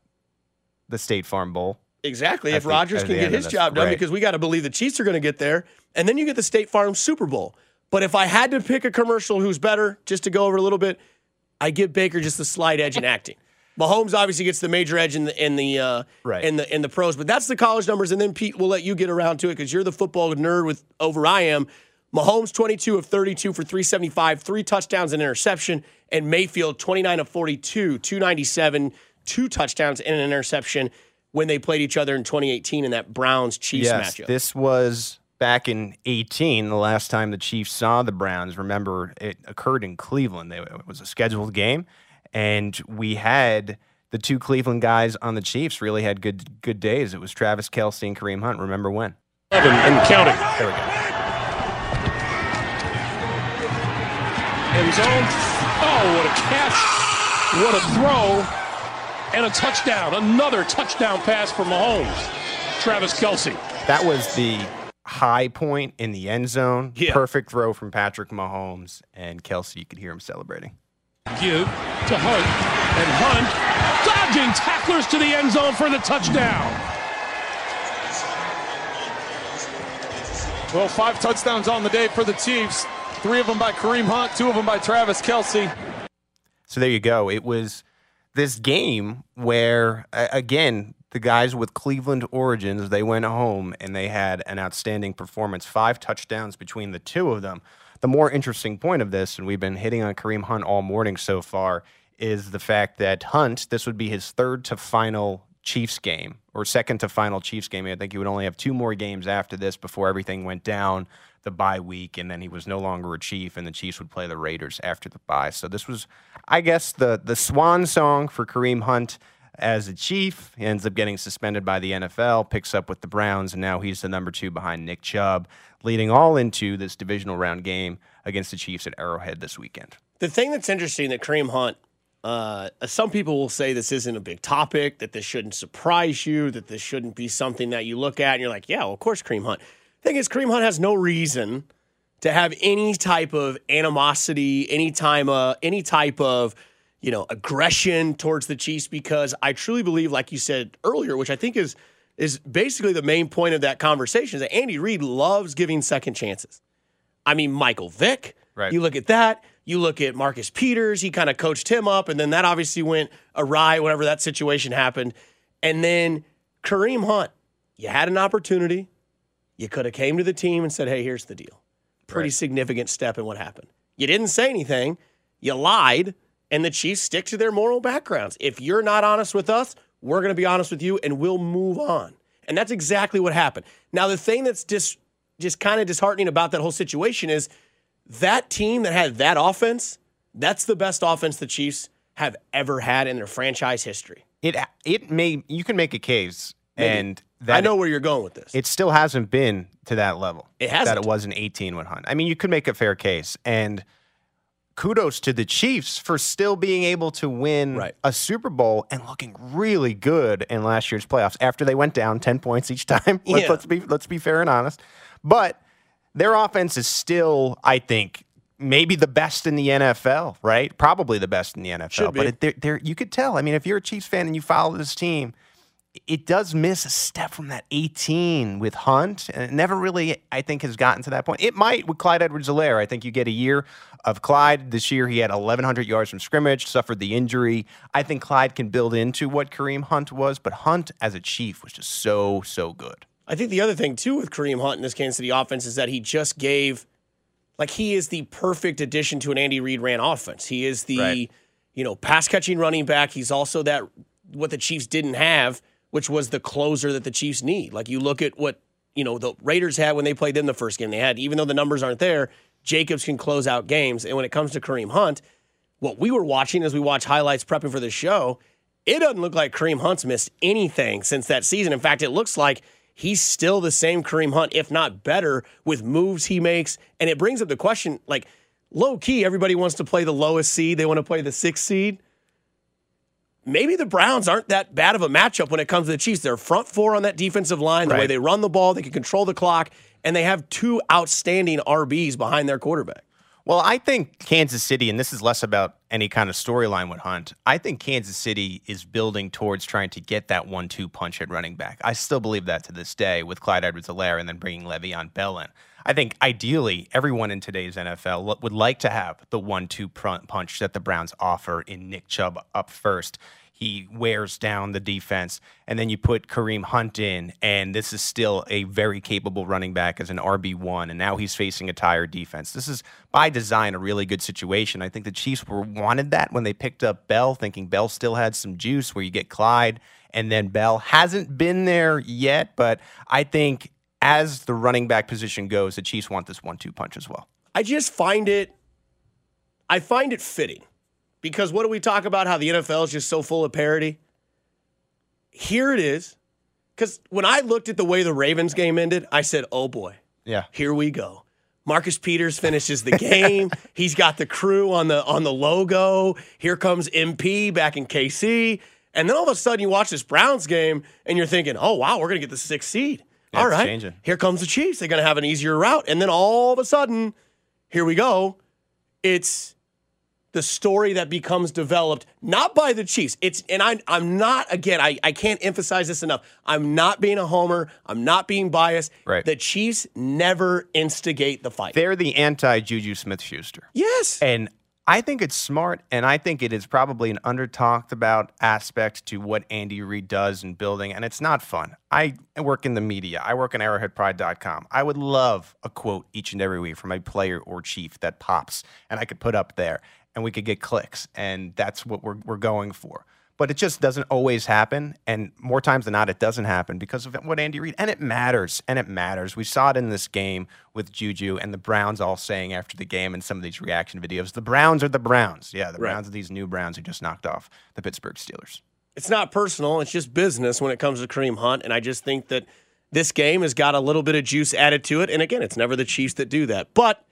The State Farm Bowl. exactly At if the- Rodgers at can get his job done right. because we got to believe the Chiefs are going to get there, and then you get the State Farm Super Bowl. But if I had to pick a commercial who's better, just to go over a little bit, I give Baker just the slight edge in acting. <laughs> Mahomes obviously gets the major edge in the in the uh, Right. in the in the pros, but that's the college numbers. And then Pete, we'll let you get around to it because you're the football nerd with over I am. Mahomes 22 of 32 for 375, three touchdowns and interception, and Mayfield 29 of 42, 297, two touchdowns and an interception when they played each other in 2018 in that Browns Chiefs yes, matchup. this was back in 18, the last time the Chiefs saw the Browns. Remember, it occurred in Cleveland. They- It was a scheduled game, and we had the two Cleveland guys on the Chiefs really had good good days. It was Travis Kelce and Kareem Hunt. Remember when? 11 and counting. There we go. End zone. Oh, what a catch. What a throw. And a touchdown. Another touchdown pass for Mahomes. Travis Kelce. That was the high point in the end zone. Yeah. Perfect throw from Patrick Mahomes and Kelce. You could hear him celebrating. Give to Hunt. And Hunt dodging tacklers to the end zone for the touchdown. Well, five touchdowns on the day for the Chiefs. Three of them by Kareem Hunt, two of them by Travis Kelce. So there you go. It was this game where, again, the guys with Cleveland origins, they went home and they had an outstanding performance. Five touchdowns between the two of them. The more interesting point of this, and we've been hitting on Kareem Hunt all morning so far, is the fact that Hunt, this would be his third to final Chiefs game or second to final Chiefs game. I think he would only have two more games after this before everything went down the bye week, and then he was no longer a Chief, and the Chiefs would play the Raiders after the bye. So this was, I guess, the the swan song for Kareem Hunt as a Chief. He ends up getting suspended by the NFL, picks up with the Browns, and now he's the number two behind Nick Chubb, leading all into this divisional round game against the Chiefs at Arrowhead this weekend. The thing that's interesting that Kareem Hunt, uh, some people will say this isn't a big topic, that this shouldn't surprise you, that this shouldn't be something that you look at and you're like, yeah, well, of course, Kareem Hunt. The Thing is, Kareem Hunt has no reason to have any type of animosity, any time, uh, any type of you know aggression towards the Chiefs because I truly believe, like you said earlier, which I think is is basically the main point of that conversation, is that Andy Reid loves giving second chances. I mean, Michael Vick. Right. You look at that. You look at Marcus Peters. He kind of coached him up, and then that obviously went awry whenever that situation happened. And then Kareem Hunt, you had an opportunity. You could have came to the team and said, "Hey, here's the deal." Pretty Right. significant step in what happened. You didn't say anything. You lied, and the Chiefs stick to their moral backgrounds. If you're not honest with us, we're going to be honest with you, and we'll move on. And that's exactly what happened. Now, the thing that's just just kind of disheartening about that whole situation is that team that had that offense. That's the best offense the Chiefs have ever had in their franchise history. It it may you can make a case, and that I know where you're going with this. it still hasn't been to that level. It that hasn't. That it was in 18 with Hunt. I mean, you could make a fair case, and kudos to the Chiefs for still being able to win Right. a Super Bowl and looking really good in last year's playoffs after they went down 10 points each time. <laughs> let's, Yeah. let's be let's be fair and honest, but their offense is still, I think. Maybe the best in the NFL, right? Probably the best in the NFL. But it, they're, they're, you could tell. I mean, if you're a Chiefs fan and you follow this team, it does miss a step from that 18 with Hunt, and it never really, I think, has gotten to that point. It might with Clyde Edwards-Helaire. I think you get a year of Clyde. This year, he had 1,100 yards from scrimmage, suffered the injury. I think Clyde can build into what Kareem Hunt was, but Hunt as a Chief was just so, so good. I think the other thing too with Kareem Hunt in this Kansas City offense is that he just gave, like he is the perfect addition to an Andy Reid ran offense. He is the, Right. you know, pass catching running back. He's also that what the Chiefs didn't have, which was the closer that the Chiefs need. Like you look at what you know the Raiders had when they played them the first game. They had even though the numbers aren't there, Jacobs can close out games. And when it comes to Kareem Hunt, what we were watching as we watch highlights prepping for the show, it doesn't look like Kareem Hunt's missed anything since that season. In fact, it looks like he's still the same Kareem Hunt, if not better, with moves he makes. And it brings up the question like, low key, everybody wants to play the lowest seed, they want to play the sixth seed. Maybe the Browns aren't that bad of a matchup when it comes to the Chiefs. They're front four on that defensive line, the way they run the ball, they can control the clock, and they have two outstanding RBs behind their quarterback. Well, I think Kansas City, and this is less about any kind of storyline with Hunt. I think Kansas City is building towards trying to get that one-two punch at running back. I still believe that to this day with Clyde Edwards-Helaire and then bringing Le'Veon Bell in. I think ideally everyone in today's NFL would like to have the one-two punch that the Browns offer in Nick Chubb up first. He wears down the defense, and then you put Kareem Hunt in, and this is still a very capable running back as an RB1, and now he's facing a tired defense. This is by design a really good situation. I think the Chiefs were wanted that when they picked up Bell, thinking Bell still had some juice where you get Clyde, and then Bell hasn't been there yet, but I think as the running back position goes, the Chiefs want this one-two punch as well. I just find it I find it fitting. Because what do we talk about how the NFL is just so full of parody? Here it is. Cuz when I looked at the way the Ravens game ended, I said, "Oh boy, Yeah. here we go." Marcus Peters finishes the game. <laughs> He's got the crew on the on the logo. Here comes MP back in KC. And then all of a sudden you watch this Browns game and you're thinking, "Oh wow, we're going to get the 6th seed." Yeah, all right. changing. Here comes the Chiefs. They're going to have an easier route. And then all of a sudden, here we go. It's the story that becomes developed not by the Chiefs. It's and I'm I'm not again, I, I can't emphasize this enough. I'm not being a homer. I'm not being biased. Right. The Chiefs never instigate the fight. They're the anti-Juju Smith-Schuster. yes. And I think it's smart, and I think it is probably an under talked about aspect to what Andy Reid does in building, and it's not fun. I work in the media, I work on arrowheadpride.com. I would love a quote each and every week from a player or chief that pops, and I could put up there, and we could get clicks, and that's what we're, we're going for but it just doesn't always happen. And more times than not, it doesn't happen because of what Andy Reid. And it matters. And it matters. We saw it in this game with Juju and the Browns all saying after the game in some of these reaction videos the Browns are the Browns. Yeah, the right. Browns are these new Browns who just knocked off the Pittsburgh Steelers. It's not personal, it's just business when it comes to Kareem Hunt. And I just think that this game has got a little bit of juice added to it. And again, it's never the Chiefs that do that. But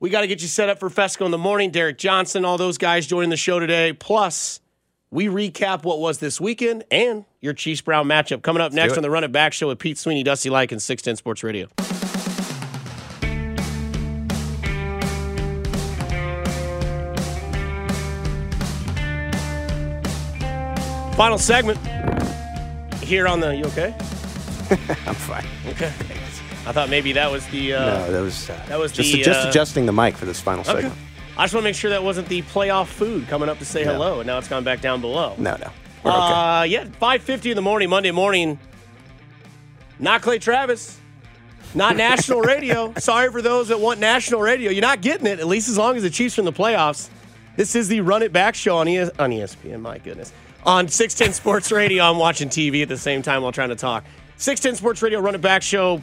we got to get you set up for Fescoe in the morning. Derek Johnson, all those guys joining the show today. Plus, we recap what was this weekend and your Chiefs Brown matchup coming up Let's next on the Run It Back Show with Pete Sweeney, Dusty Like, and 610 Sports Radio. Final segment here on the. You okay? <laughs> I'm fine. Okay. I thought maybe that was the. Uh, no, that was uh, that was just, the, just uh, adjusting the mic for this final okay. segment. I just want to make sure that wasn't the playoff food coming up to say no. hello, and now it's gone back down below. No, no. We're okay. Uh, yeah, 5.50 in the morning, Monday morning. Not Clay Travis. Not national <laughs> radio. Sorry for those that want national radio. You're not getting it, at least as long as the Chiefs are in the playoffs. This is the Run It Back show on, ES- on ESPN, my goodness. On 610 Sports Radio, I'm watching TV at the same time while trying to talk. 610 Sports Radio, Run It Back show,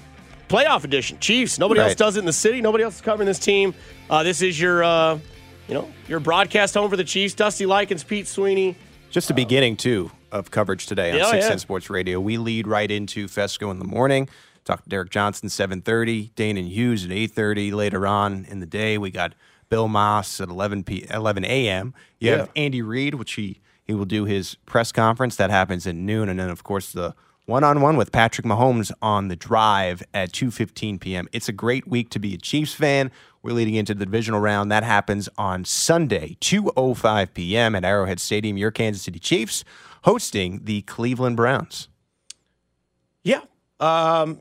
playoff edition. Chiefs. Nobody right. else does it in the city. Nobody else is covering this team. Uh, this is your, uh, you know, your broadcast home for the Chiefs. Dusty Likens, Pete Sweeney. Just the beginning too of coverage today on yeah, 610 yeah. Sports Radio. We lead right into Fescoe in the morning. Talk to Derek Johnson 7:30, Danan Hughes at 8:30. Later on in the day, we got Bill Maas at 11 p 11 a.m. You yeah. have Andy Reid, which he he will do his press conference that happens at noon, and then of course the one-on-one with Patrick Mahomes on the drive at 2:15 p.m. It's a great week to be a Chiefs fan. We're leading into the divisional round. That happens on Sunday, 2:05 p.m. at Arrowhead Stadium. Your Kansas City Chiefs hosting the Cleveland Browns. Yeah, um,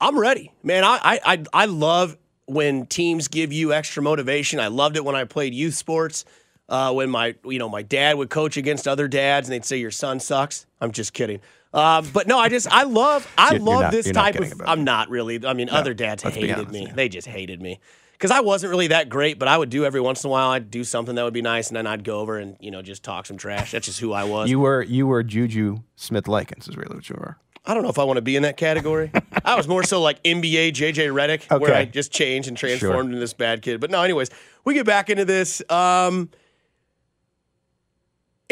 I'm ready, man. I, I I love when teams give you extra motivation. I loved it when I played youth sports. Uh, when my you know my dad would coach against other dads and they'd say your son sucks. I'm just kidding. Uh, but no, I just I love I you're, love you're not, this type of. I'm not really. I mean, no, other dads hated me. Yeah. They just hated me because I wasn't really that great. But I would do every once in a while. I'd do something that would be nice, and then I'd go over and you know just talk some trash. That's just who I was. You were you were Juju Smith Likens is really what you were. I don't know if I want to be in that category. <laughs> I was more so like NBA JJ Redick, okay. where I just changed and transformed sure. into this bad kid. But no, anyways, we get back into this. Um,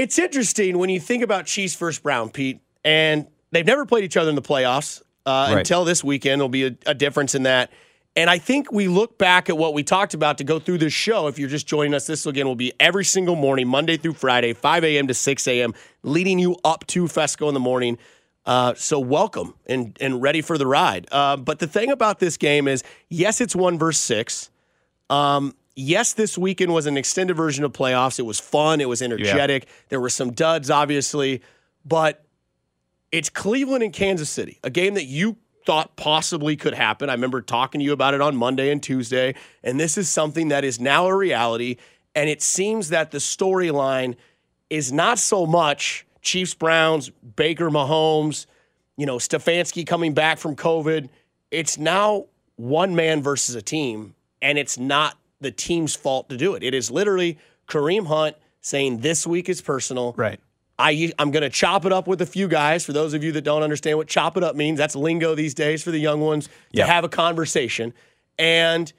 it's interesting when you think about Chiefs first Brown, Pete, and They've never played each other in the playoffs uh, right. until this weekend. There'll be a, a difference in that. And I think we look back at what we talked about to go through this show. If you're just joining us, this again will be every single morning, Monday through Friday, 5 a.m. to 6 a.m., leading you up to Fescoe in the morning. Uh, so welcome and and ready for the ride. Uh, but the thing about this game is, yes, it's one versus six. Um, yes, this weekend was an extended version of playoffs. It was fun. It was energetic. Yeah. There were some duds, obviously, but it's Cleveland and Kansas City, a game that you thought possibly could happen. I remember talking to you about it on Monday and Tuesday, and this is something that is now a reality. And it seems that the storyline is not so much Chiefs, Browns, Baker, Mahomes, you know, Stefanski coming back from COVID. It's now one man versus a team, and it's not the team's fault to do it. It is literally Kareem Hunt saying this week is personal. Right. I, I'm going to chop it up with a few guys. For those of you that don't understand what chop it up means, that's lingo these days for the young ones to have a conversation. And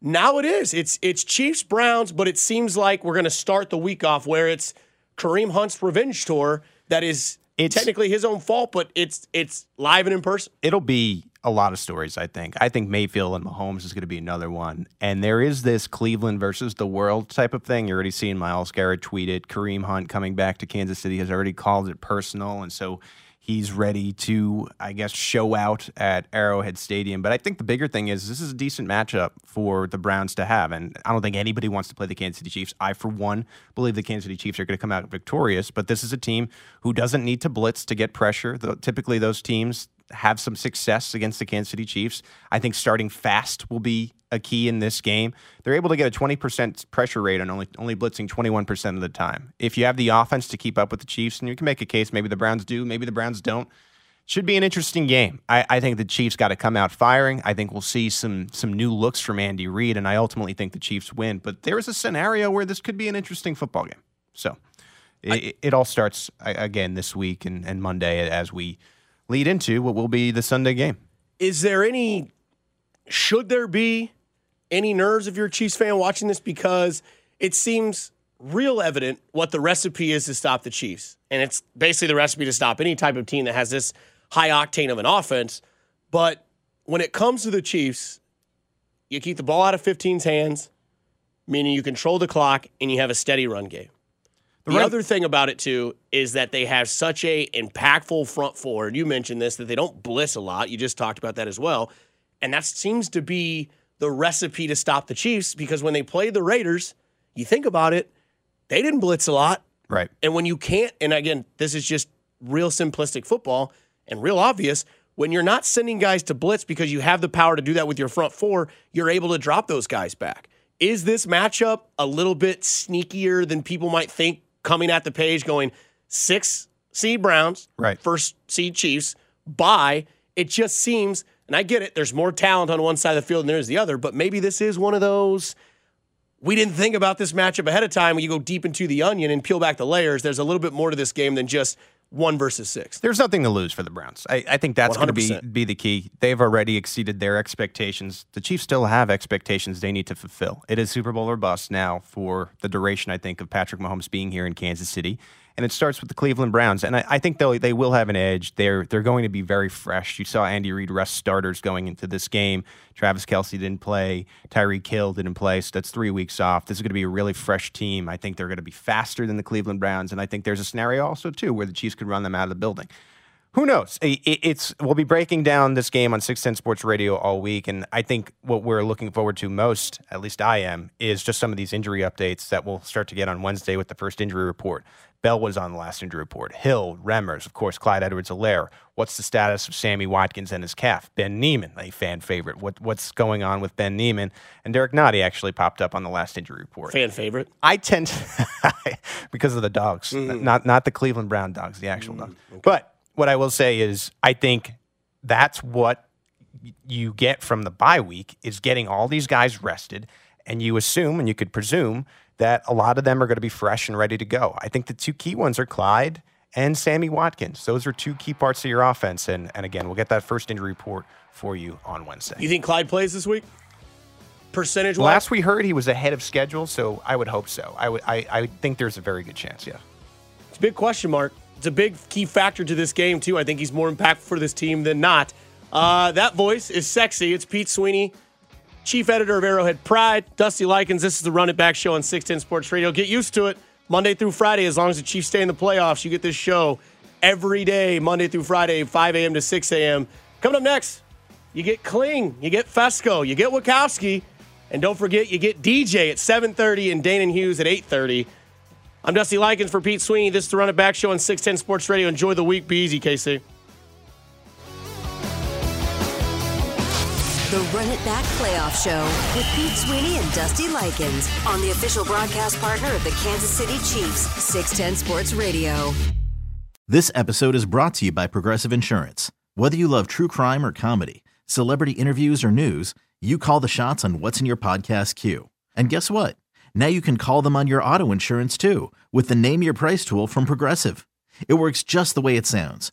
now it is. It's it's Chiefs Browns, but it seems like we're going to start the week off where it's Kareem Hunt's revenge tour. That is it's, technically his own fault, but it's it's live and in person. It'll be a lot of stories, I think. I think Mayfield and Mahomes is going to be another one. And there is this Cleveland versus the world type of thing. You're already seeing Myles Garrett tweeted. Kareem Hunt coming back to Kansas City has already called it personal. And so he's ready to, I guess, show out at Arrowhead Stadium. But I think the bigger thing is this is a decent matchup for the Browns to have. And I don't think anybody wants to play the Kansas City Chiefs. I, for one, believe the Kansas City Chiefs are going to come out victorious. But this is a team who doesn't need to blitz to get pressure. The, typically, those teams have some success against the Kansas City Chiefs. I think starting fast will be a key in this game. They're able to get a 20% pressure rate on only only blitzing 21% of the time. If you have the offense to keep up with the Chiefs, and you can make a case, maybe the Browns do, maybe the Browns don't. Should be an interesting game. I, I think the Chiefs got to come out firing. I think we'll see some some new looks from Andy Reid, and I ultimately think the Chiefs win. But there is a scenario where this could be an interesting football game. So it, I, it all starts again this week and, and Monday as we lead into what will be the Sunday game. Is there any? Should there be any nerves if you're a Chiefs fan watching this? Because it seems real evident what the recipe is to stop the Chiefs. And it's basically the recipe to stop any type of team that has this high octane of an offense. But when it comes to the Chiefs, you keep the ball out of 15's hands, meaning you control the clock and you have a steady run game. The run- other thing about it too is that they have such a impactful front four. And you mentioned this that they don't blitz a lot. You just talked about that as well, and that seems to be the recipe to stop the Chiefs because when they played the Raiders, you think about it, they didn't blitz a lot. Right. And when you can't, and again, this is just real simplistic football and real obvious. When you're not sending guys to blitz because you have the power to do that with your front four, you're able to drop those guys back. Is this matchup a little bit sneakier than people might think coming at the page going six seed Browns, right. first seed Chiefs, by it just seems, and I get it, there's more talent on one side of the field than there is the other, but maybe this is one of those we didn't think about this matchup ahead of time. When you go deep into the onion and peel back the layers, there's a little bit more to this game than just one versus six. There's nothing to lose for the Browns. I, I think that's going to be be the key. They've already exceeded their expectations. The Chiefs still have expectations they need to fulfill. It is Super Bowl or bust now for the duration, I think, of Patrick Mahomes being here in Kansas City and it starts with the Cleveland Browns. And I, I think they they will have an edge. They're they're going to be very fresh. You saw Andy Reid rest starters going into this game. Travis Kelce didn't play. Tyreek Hill didn't play. So that's three weeks off. This is going to be a really fresh team. I think they're going to be faster than the Cleveland Browns, and I think there's a scenario also too where the Chiefs could run them out of the building who knows? It's we'll be breaking down this game on 610 Sports Radio all week, and I think what we're looking forward to most, at least I am, is just some of these injury updates that we'll start to get on Wednesday with the first injury report. Bell was on the last injury report. Hill, Remmers, of course, Clyde Edwards-Helaire. What's the status of Sammy Watkins and his calf? Ben Niemann, a fan favorite. What, what's going on with Ben Niemann? And Derrick Nnadi actually popped up on the last injury report. Fan favorite? I tend to, <laughs> because of the dogs, mm. not, not the Cleveland Brown dogs, the actual mm. dogs. Okay. But what I will say is, I think that's what you get from the bye week is getting all these guys rested, and you assume and you could presume that a lot of them are going to be fresh and ready to go. I think the two key ones are Clyde and Sammy Watkins. Those are two key parts of your offense, and and again, we'll get that first injury report for you on Wednesday. You think Clyde plays this week? Percentage Last we heard, he was ahead of schedule, so I would hope so. I would. I, I think there's a very good chance. Yeah. It's a big question mark it's a big key factor to this game, too. I think he's more impactful for this team than not. Uh, that voice is sexy. It's Pete Sweeney, chief editor of Arrowhead Pride. Dusty Likens, this is the Run It Back show on 610 Sports Radio. Get used to it Monday through Friday. As long as the Chiefs stay in the playoffs, you get this show every day, Monday through Friday, 5 a.m. to 6 a.m. Coming up next, you get Kling, you get Fescoe, you get Wachowski, and don't forget you get DJ at 7.30 and Danan Hughes at 8.30. I'm Dusty Likens for Pete Sweeney. This is the Run It Back Show on 610 Sports Radio. Enjoy the week. Be easy, KC. The Run It Back Playoff Show with Pete Sweeney and Dusty Likens on the official broadcast partner of the Kansas City Chiefs, 610 Sports Radio. This episode is brought to you by Progressive Insurance. Whether you love true crime or comedy, celebrity interviews or news, you call the shots on what's in your podcast queue. And guess what? Now you can call them on your auto insurance too with the Name Your Price tool from Progressive. It works just the way it sounds.